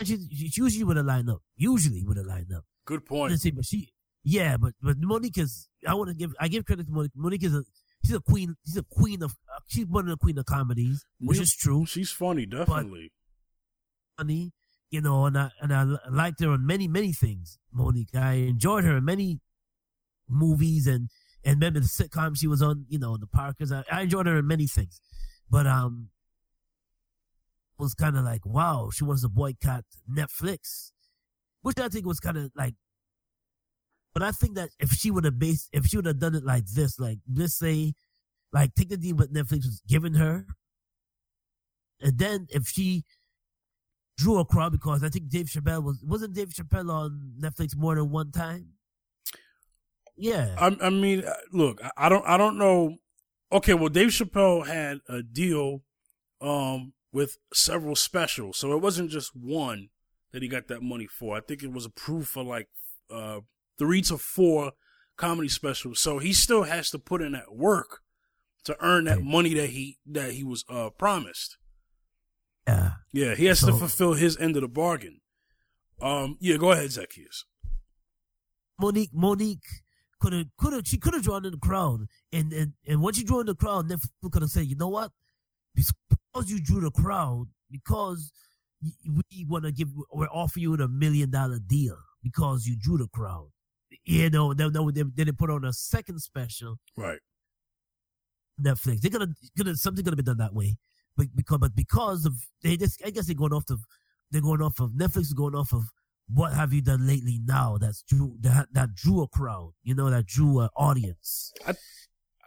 And She's, she's usually with a lineup, usually with a lineup. Good point. Let's see, but she, yeah, but but Monique is. I want to give I give credit to Monique. Monique is a she's a queen. She's a queen of uh, she's one of the queen of comedies, which Yeah. is true. She's funny, definitely. Funny, you know, and I and I liked her on many many things. Monique, I enjoyed her in many movies and And remember the sitcom she was on, you know, the Parkers. I, I enjoyed her in many things, but um, was kind of like, wow, she wants to boycott Netflix, which I think was kind of like. But I think that if she would have based, if she would have done it like this, like let's say, like take the deal what Netflix was giving her, and then if she drew a crowd because I think Dave Chappelle was wasn't Dave Chappelle on Netflix more than one time. Yeah, I, I mean, uh, look, I don't, I don't know. Okay, well, Dave Chappelle had a deal um, with several specials, so it wasn't just one that he got that money for. I think it was approved for like uh, three to four comedy specials. So he still has to put in that work to earn that money that he that he was uh, promised. Yeah. Yeah, he has So- to fulfill his end of the bargain. Um, yeah, go ahead, Zacchaeus. Monique Monique could have could have she could have drawn in the crowd and and and once you drew in the crowd, Netflix could have said, you know what, because you drew the crowd, because we want to give we're offering you a million dollar deal because you drew the crowd. You know, then, then then they put on a second special Right. Netflix. They're gonna gonna something gonna be done that way, but because but because of they just I guess they're going off of they're going off of Netflix is going off of what have you done lately now that's drew that that drew a crowd you know that drew an audience.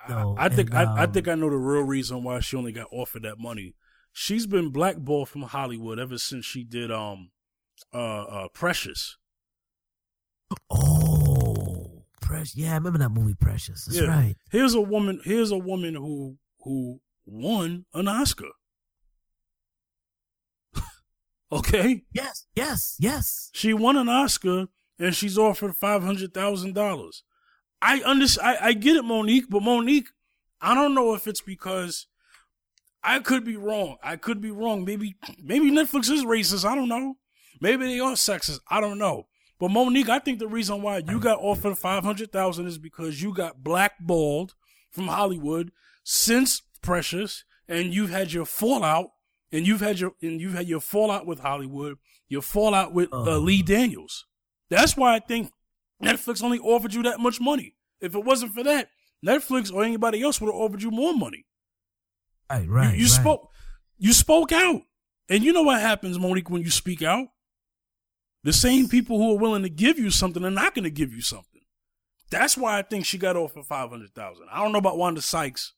No, I, I think and, I, I um, think I know the real reason why she only got offered that money. She's been blackballed from Hollywood ever since she did um uh uh Precious. Oh, Precious. Yeah, I remember that movie Precious. That's Yeah. right. Here's a woman here's a woman who who won an Oscar. Okay? Yes, yes, yes. She won an Oscar and she's offered five hundred thousand dollars. I understand. I, I get it, Monique, but Monique, I don't know if it's because I could be wrong. I could be wrong. Maybe maybe Netflix is racist. I don't know. Maybe they are sexist. I don't know. But Monique, I think the reason why you got offered five hundred thousand is because you got blackballed from Hollywood since Precious, and you've had your fallout, and you've had your and you've had your fallout with Hollywood, your fallout with uh, Uh. Lee Daniels. That's why I think Netflix only offered you that much money. If it wasn't for that, Netflix or anybody else would have offered you more money. Right, right. you you right. spoke you spoke out. And you know what happens, Monique, when you speak out? The same people who are willing to give you something are not going to give you something. That's why I think she got offered five hundred thousand. I don't know about Wanda Sykes.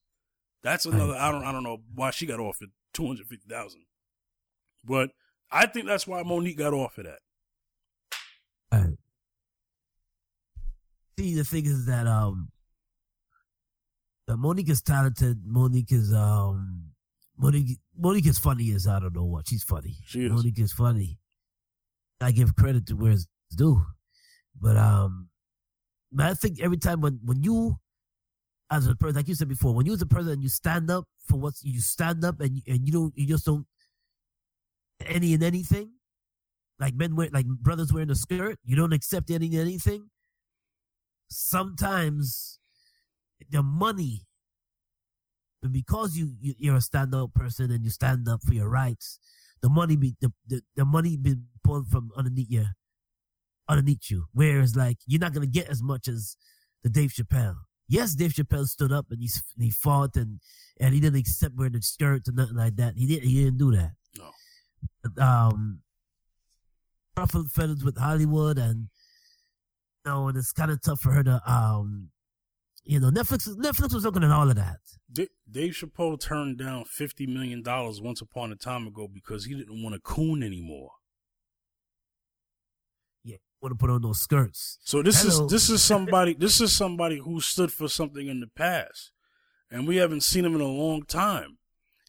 That's another. I don't. I don't know why she got offered two hundred fifty thousand. But I think that's why Monique got off of that. See, the thing is that um, Monique is talented. Monique is um, Monique Monique is funny as I don't know what. She's funny. She is. Monique is funny. I give credit to where it's due, but um, I think every time when when you as a person, like you said before, when you as a person and you stand up for what you stand up and and you don't you just don't any and anything. Like men wear like brothers wearing a skirt you don't accept any anything. Sometimes the money and because you, you you're a stand-up person and you stand up for your rights the money be the, the, the money be pulled from underneath you underneath you. Whereas like you're not gonna get as much as the Dave Chappelle yes Dave Chappelle stood up and he s- he fought and and he didn't accept wearing a skirt or nothing like that he didn't he didn't do that No. um ruffled feathers with Hollywood and you know, and it's kind of tough for her to um you know Netflix Netflix was looking at all of that. Dave Chappelle turned down fifty million dollars once upon a time ago because he didn't want to coon anymore. Want to put on those skirts. So this Hello. is this is somebody this is somebody who stood for something in the past, and we haven't seen him in a long time.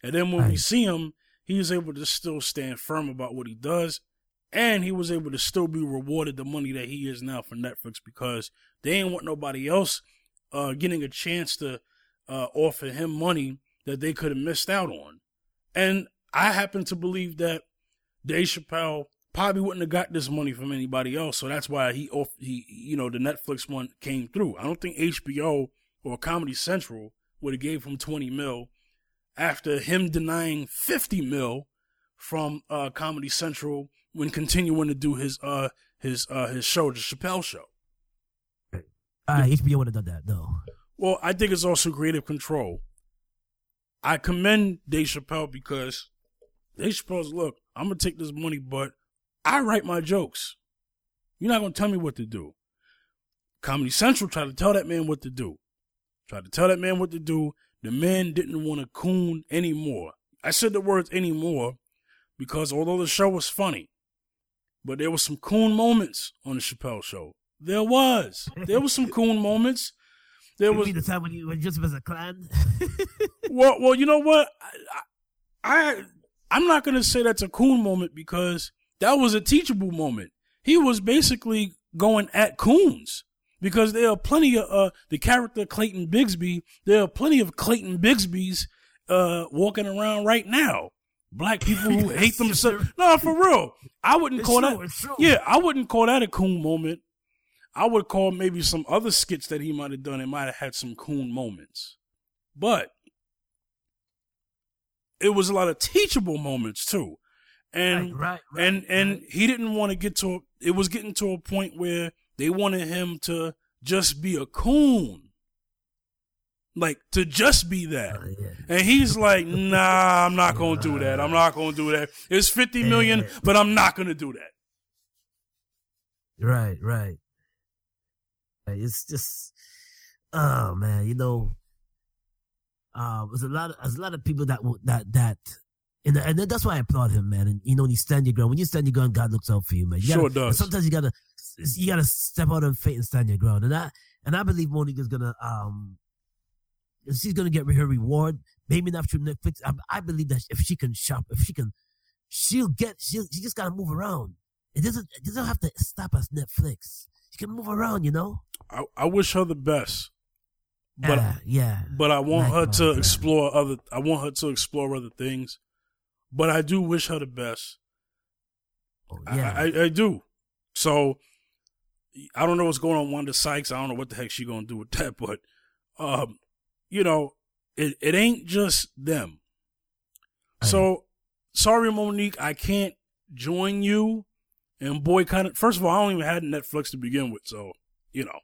And then when we see him, he is able to still stand firm about what he does, and he was able to still be rewarded the money that he is now for Netflix because they ain't want nobody else uh, getting a chance to uh, offer him money that they could have missed out on. And I happen to believe that Dave Chappelle probably wouldn't have got this money from anybody else, so that's why he off he you know the Netflix one came through. I don't think HBO or Comedy Central would have gave him twenty mil after him denying fifty mil from uh, Comedy Central when continuing to do his uh his uh his show, the Chappelle Show. Uh, HBO would have done that. though. Well, I think it's also creative control. I commend Dave Chappelle because Dave Chappelle's look, I'm gonna take this money, but I write my jokes. You're not gonna tell me what to do. Comedy Central tried to tell that man what to do. Tried to tell that man what to do. The man didn't want to coon anymore. I said the words anymore because although the show was funny, but there was some coon moments on the Chappelle show. There was. There was some coon moments. There was the time when you when Joseph as a clan. well, well, you know what? I, I I'm not gonna say that's a coon moment because that was a teachable moment. He was basically going at coons because there are plenty of uh, the character Clayton Bigsby. There are plenty of Clayton Bigsby's uh, walking around right now. Black people who hate themselves. No, for real. I wouldn't It's call true, that. Yeah, I wouldn't call that a coon moment. I would call maybe some other skits that he might have done. It might have had some coon moments, but it was a lot of teachable moments too. And right, right, right, and and he didn't want to get to. A, it was getting to a point where they wanted him to just be a coon, like to just be that. Uh, yeah. And he's like, "Nah, I'm not gonna do that. I'm not gonna do that. It's 50 million, but I'm not gonna do that." Right, right. It's just, oh man, you know, uh, there's a lot of there's a lot of people that that that, and and that's why I applaud him, man. And you know, when you stand your ground, when you stand your ground, God looks out for you, man. You Sure gotta, does. Sometimes you gotta you gotta step out on faith and stand your ground, and I and I believe Monica's gonna um. She's gonna get her reward. Maybe not through Netflix. I, I believe that if she can shop, if she can, she'll get. She'll. She just gotta move around. It doesn't. It doesn't have to stop at Netflix. She can move around. You know. I, I wish her the best, but yeah. Yeah. but I want her to explore other. I want her to explore other things, but I do wish her the best. Oh, I- yeah. I, I, do. So I don't know what's going on with Wanda Sykes. I don't know what the heck she gonna do with that, but um, you know, it it ain't just them. So sorry, Monique, I can't join you and boycott it. First of all, I don't even have Netflix to begin with, so you know.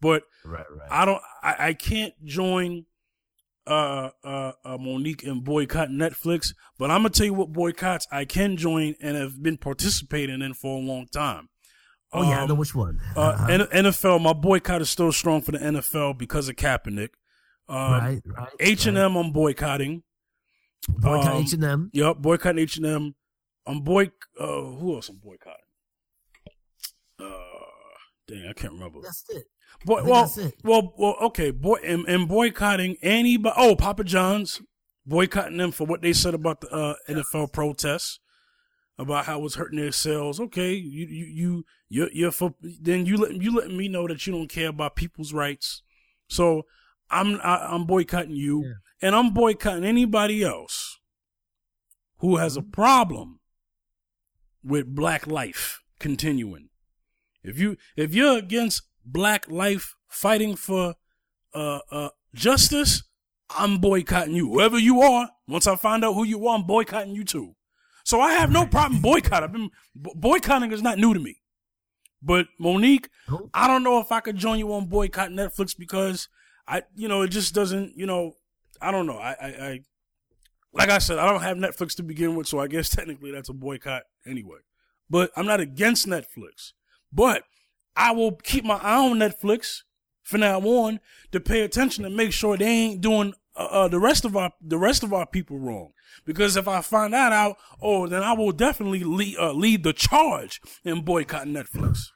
But right. Right. I don't. I, I can't join uh, uh, uh, Monique and boycott Netflix. But I'm gonna tell you what boycotts I can join and have been participating in for a long time. oh yeah. I Um, know which one. uh, Uh-huh. N- NFL. My boycott is still strong for the NFL because of Kaepernick. Um, right. Right. H and M. I'm boycotting. Boycott um, H and M. Yep, boycotting H and M. I'm boy. Uh, who else I'm boycotting? Uh, dang, I can't remember. That's it. Boy, well, well, well, okay. Boy, and, and boycotting anybody. Oh, Papa John's boycotting them for what they said about the uh, NFL protests, about how it's hurting their sales. Okay, you you you you're, you're for then you let you letting me know that you don't care about people's rights. So I'm I, I'm boycotting you, Yeah. and I'm boycotting anybody else who has Mm-hmm. a problem with Black life continuing. If you if you're against black life fighting for uh uh justice, I'm boycotting you. Whoever you are, once I find out who you are, I'm boycotting you too. So I have no problem boycotting. I've been boycotting is not new to me. But Monique, I don't know if I could join you on boycott Netflix because I, you know, it just doesn't, you know, I don't know. I, I, I like I said, I don't have Netflix to begin with, so I guess technically that's a boycott anyway. But I'm not against Netflix. But I will keep my eye on Netflix from now on to pay attention and make sure they ain't doing uh, uh, the rest of our the rest of our people wrong. Because if I find that out, oh, then I will definitely lead, uh, lead the charge in boycotting Netflix.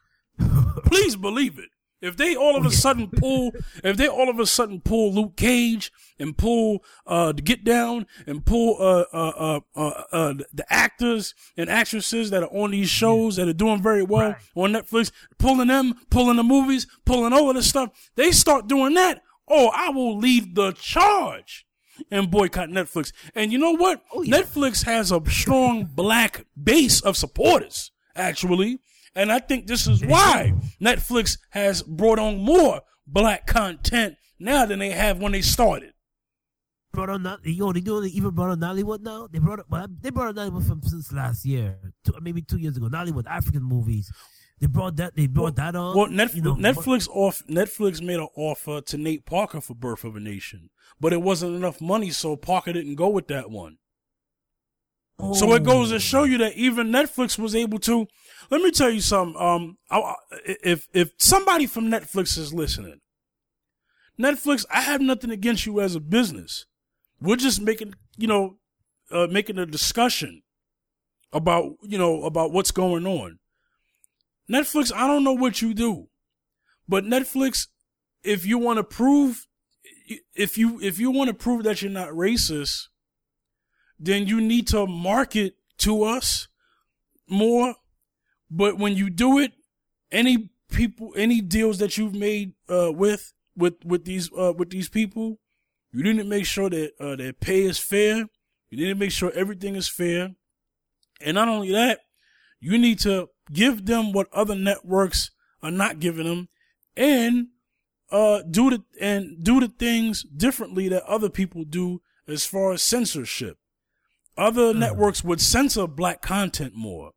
Please believe it. If they all of a sudden pull, if they all of a sudden pull Luke Cage and pull uh the Get Down and pull uh uh uh uh, uh the actors and actresses that are on these shows that are doing very well Right. on Netflix, pulling them, pulling the movies, pulling all of this stuff, they start doing that. Oh, I will lead the charge and boycott Netflix. And you know what? Oh, yeah. Netflix has a strong black base of supporters, actually. And I think this is why Netflix has brought on more black content now than they have when they started. Brought on that. Yo, they doing even brought on Nollywood now. They brought well, they brought on Nollywood from since last year, two, uh, maybe two years ago. Nollywood, African movies. They brought that. They brought that on. Well, Netflix, you know, Netflix off Netflix made an offer to Nate Parker for Birth of a Nation, but it wasn't enough money, so Parker didn't go with that one. So it goes to oh. show you that even Netflix was able to. Let me tell you something. Um, I, if if somebody from Netflix is listening, Netflix, I have nothing against you as a business. We're just making, you know, uh, making a discussion about, you know, about what's going on. Netflix, I don't know what you do, but Netflix, if you want to prove, if you, if you want to prove that you're not racist, then you need to market to us more. But when you do it, any people, any deals that you've made, uh, with, with, with these, uh, with these people, you didn't make sure that, uh, their pay is fair. You didn't make sure everything is fair. And not only that, you need to give them what other networks are not giving them and uh do the and do the things differently that other people do as far as censorship. Other mm. networks would censor black content more.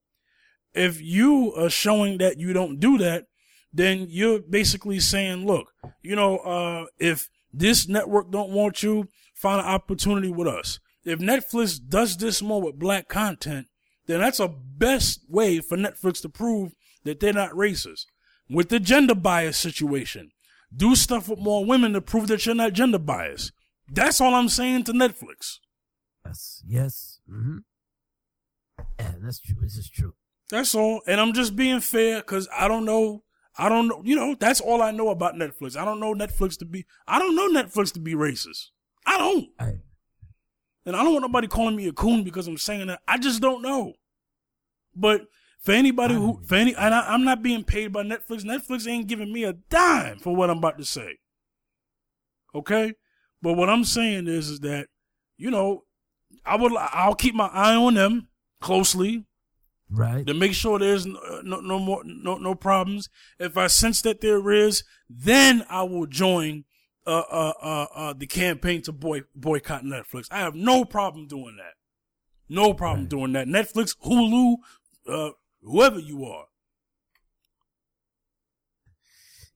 If you are showing that you don't do that, then you're basically saying, look, you know, uh if this network don't want you, find an opportunity with us. If Netflix does this more with black content, then that's a best way for Netflix to prove that they're not racist. With the gender bias situation, do stuff with more women to prove that you're not gender biased. That's all I'm saying to Netflix. Yes, yes. Mm-hmm. Yeah, that's true. This is true. That's all. And I'm just being fair because I don't know. I don't know. You know, that's all I know about Netflix. I don't know Netflix to be, I don't know Netflix to be racist. I don't. And I don't want nobody calling me a coon because I'm saying that. I just don't know. But for anybody who, for any, and I, am not being paid by Netflix. Netflix ain't giving me a dime for what I'm about to say. Okay, but what I'm saying is, is that you know, I would, I'll keep my eye on them closely, right, to make sure there's no, no, no more, no, no problems. If I sense that there is, then I will join uh, uh, uh, uh, the campaign to boy, boycott Netflix. I have no problem doing that. No problem right. doing that. Netflix, Hulu, uh, whoever you are.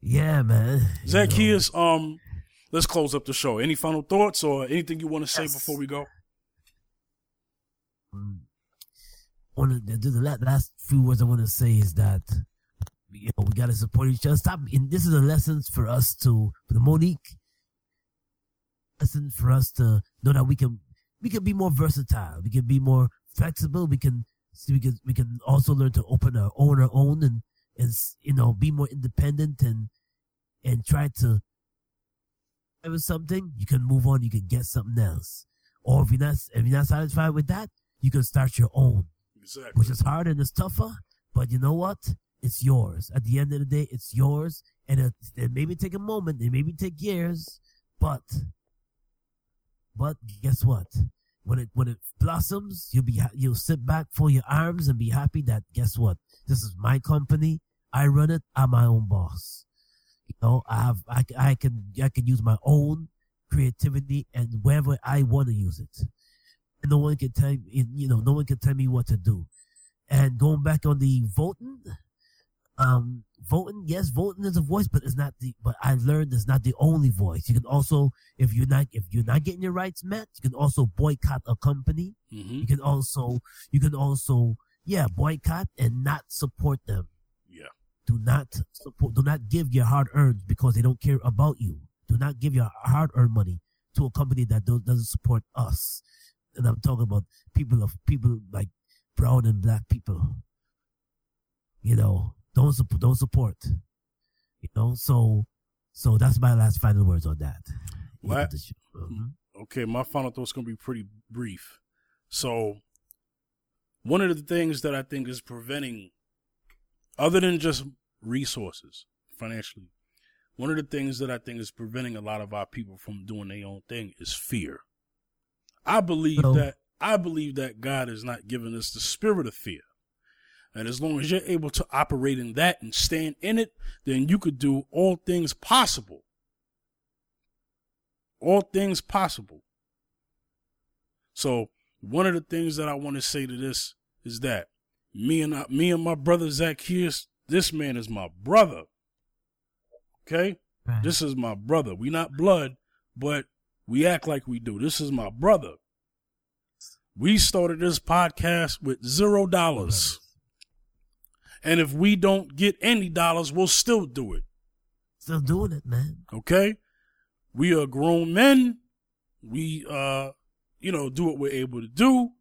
Yeah, man. Zacchaeus, um, let's close up the show. Any final thoughts or anything you want to say yes. before we go? One the, the last few words I want to say is that you know we got to support each other. Stop. And this is a lesson for us to for the Monique. Lesson for us to know that we can we can be more versatile. We can be more flexible. We can we can we can also learn to open our own our own and and you know be more independent and and try to have something you can move on you can get something else or if you're not if you're not satisfied with that you can start your own exactly. which is hard and it's tougher but you know what it's yours at the end of the day it's yours and it, it maybe take a moment it maybe take years but but guess what when it when it blossoms, you'll be you'll sit back for your arms and be happy that guess what? This is my company. I run it. I'm my own boss. You know, I have I, I can I can use my own creativity and wherever I want to use it. And no one can tell me, you know, no one can tell me what to do. And going back on the voting, um, voting, yes, voting is a voice, but it's not the, but I learned it's not the only voice. You can also, if you're not, if you're not getting your rights met, you can also boycott a company. Mm-hmm. You can also, you can also, yeah, boycott and not support them. Yeah. Do not support, do not give your hard earned because they don't care about you. Do not give your hard earned money to a company that doesn't support us. And I'm talking about people of people like brown and black people. You know, don't support, don't support. You know, so so that's my last final words on that. What? Mm-hmm. Okay, my final thought's gonna be pretty brief. So, one of the things that I think is preventing, other than just resources financially, one of the things that I think is preventing a lot of our people from doing their own thing is fear. I believe so, um, that I believe that God has not given us the spirit of fear. And as long as you're able to operate in that and stand in it, then you could do all things possible. All things possible. So one of the things that I want to say to this is that me and I, me and my brother Zacchaeus This man is my brother. Okay? Right. This is my brother. We not blood, but we act like we do. This is my brother. We started this podcast with zero dollars. And if we don't get any dollars, we'll still do it. Still doing it, man. Okay? We are grown men. We uh you know, do what we're able to do,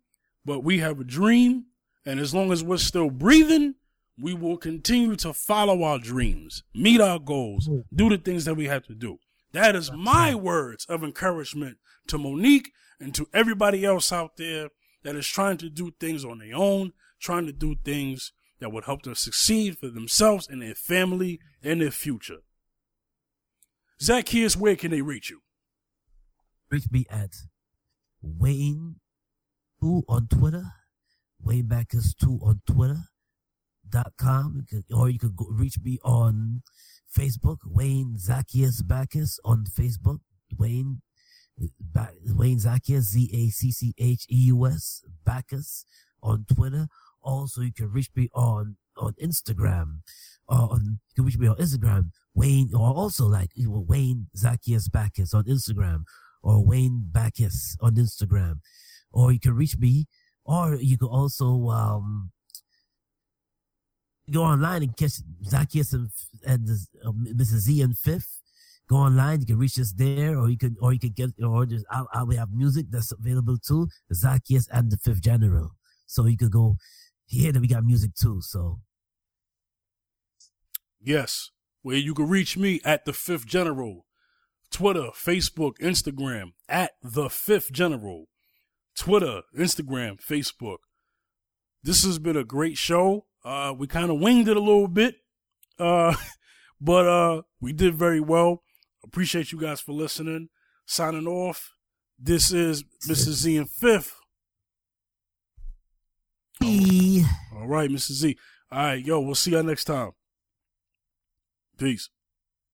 but we have a dream, and as long as we're still breathing, we will continue to follow our dreams, meet our goals, do the things that we have to do. That is my words of encouragement to Monique and to everybody else out there that is trying to do things on their own, trying to do things that would help them succeed for themselves and their family and their future. Zacchaeus, where can they reach you? Reach me at Wayne two on Twitter, Wayne Backus two on Twitter dot com, or you can go, reach me on Facebook, Wayne Zacchaeus Backus on Facebook, Wayne Wayne Zacchaeus Z A C C H E U S Backus on Twitter. Also, you can reach me on on Instagram. Uh, on you can reach me on Instagram, Wayne, or also like you know, Wayne Zacchaeus Backus on Instagram or Wayne Backus on Instagram, or you can reach me, or you can also um, go online and catch Zacchaeus and, and uh, Mrs. Z and Fifth. Go online, you can reach us there, or you can, or you can get, or just I, I we have music that's available too, Zacchaeus and the Fifth General. So you could go here that we got music too. So Yes, where you can reach me at the Fifth General, Twitter, Facebook, Instagram at the Fifth General, Twitter, Instagram, Facebook. This has been a great show. Uh, we kind of winged it a little bit, uh, but uh, we did very well. Appreciate you guys for listening. Signing off. This is Mrs. Z and Fifth. E. All right, Mrs. Z. All right, yo, we'll see y'all next time. Peace.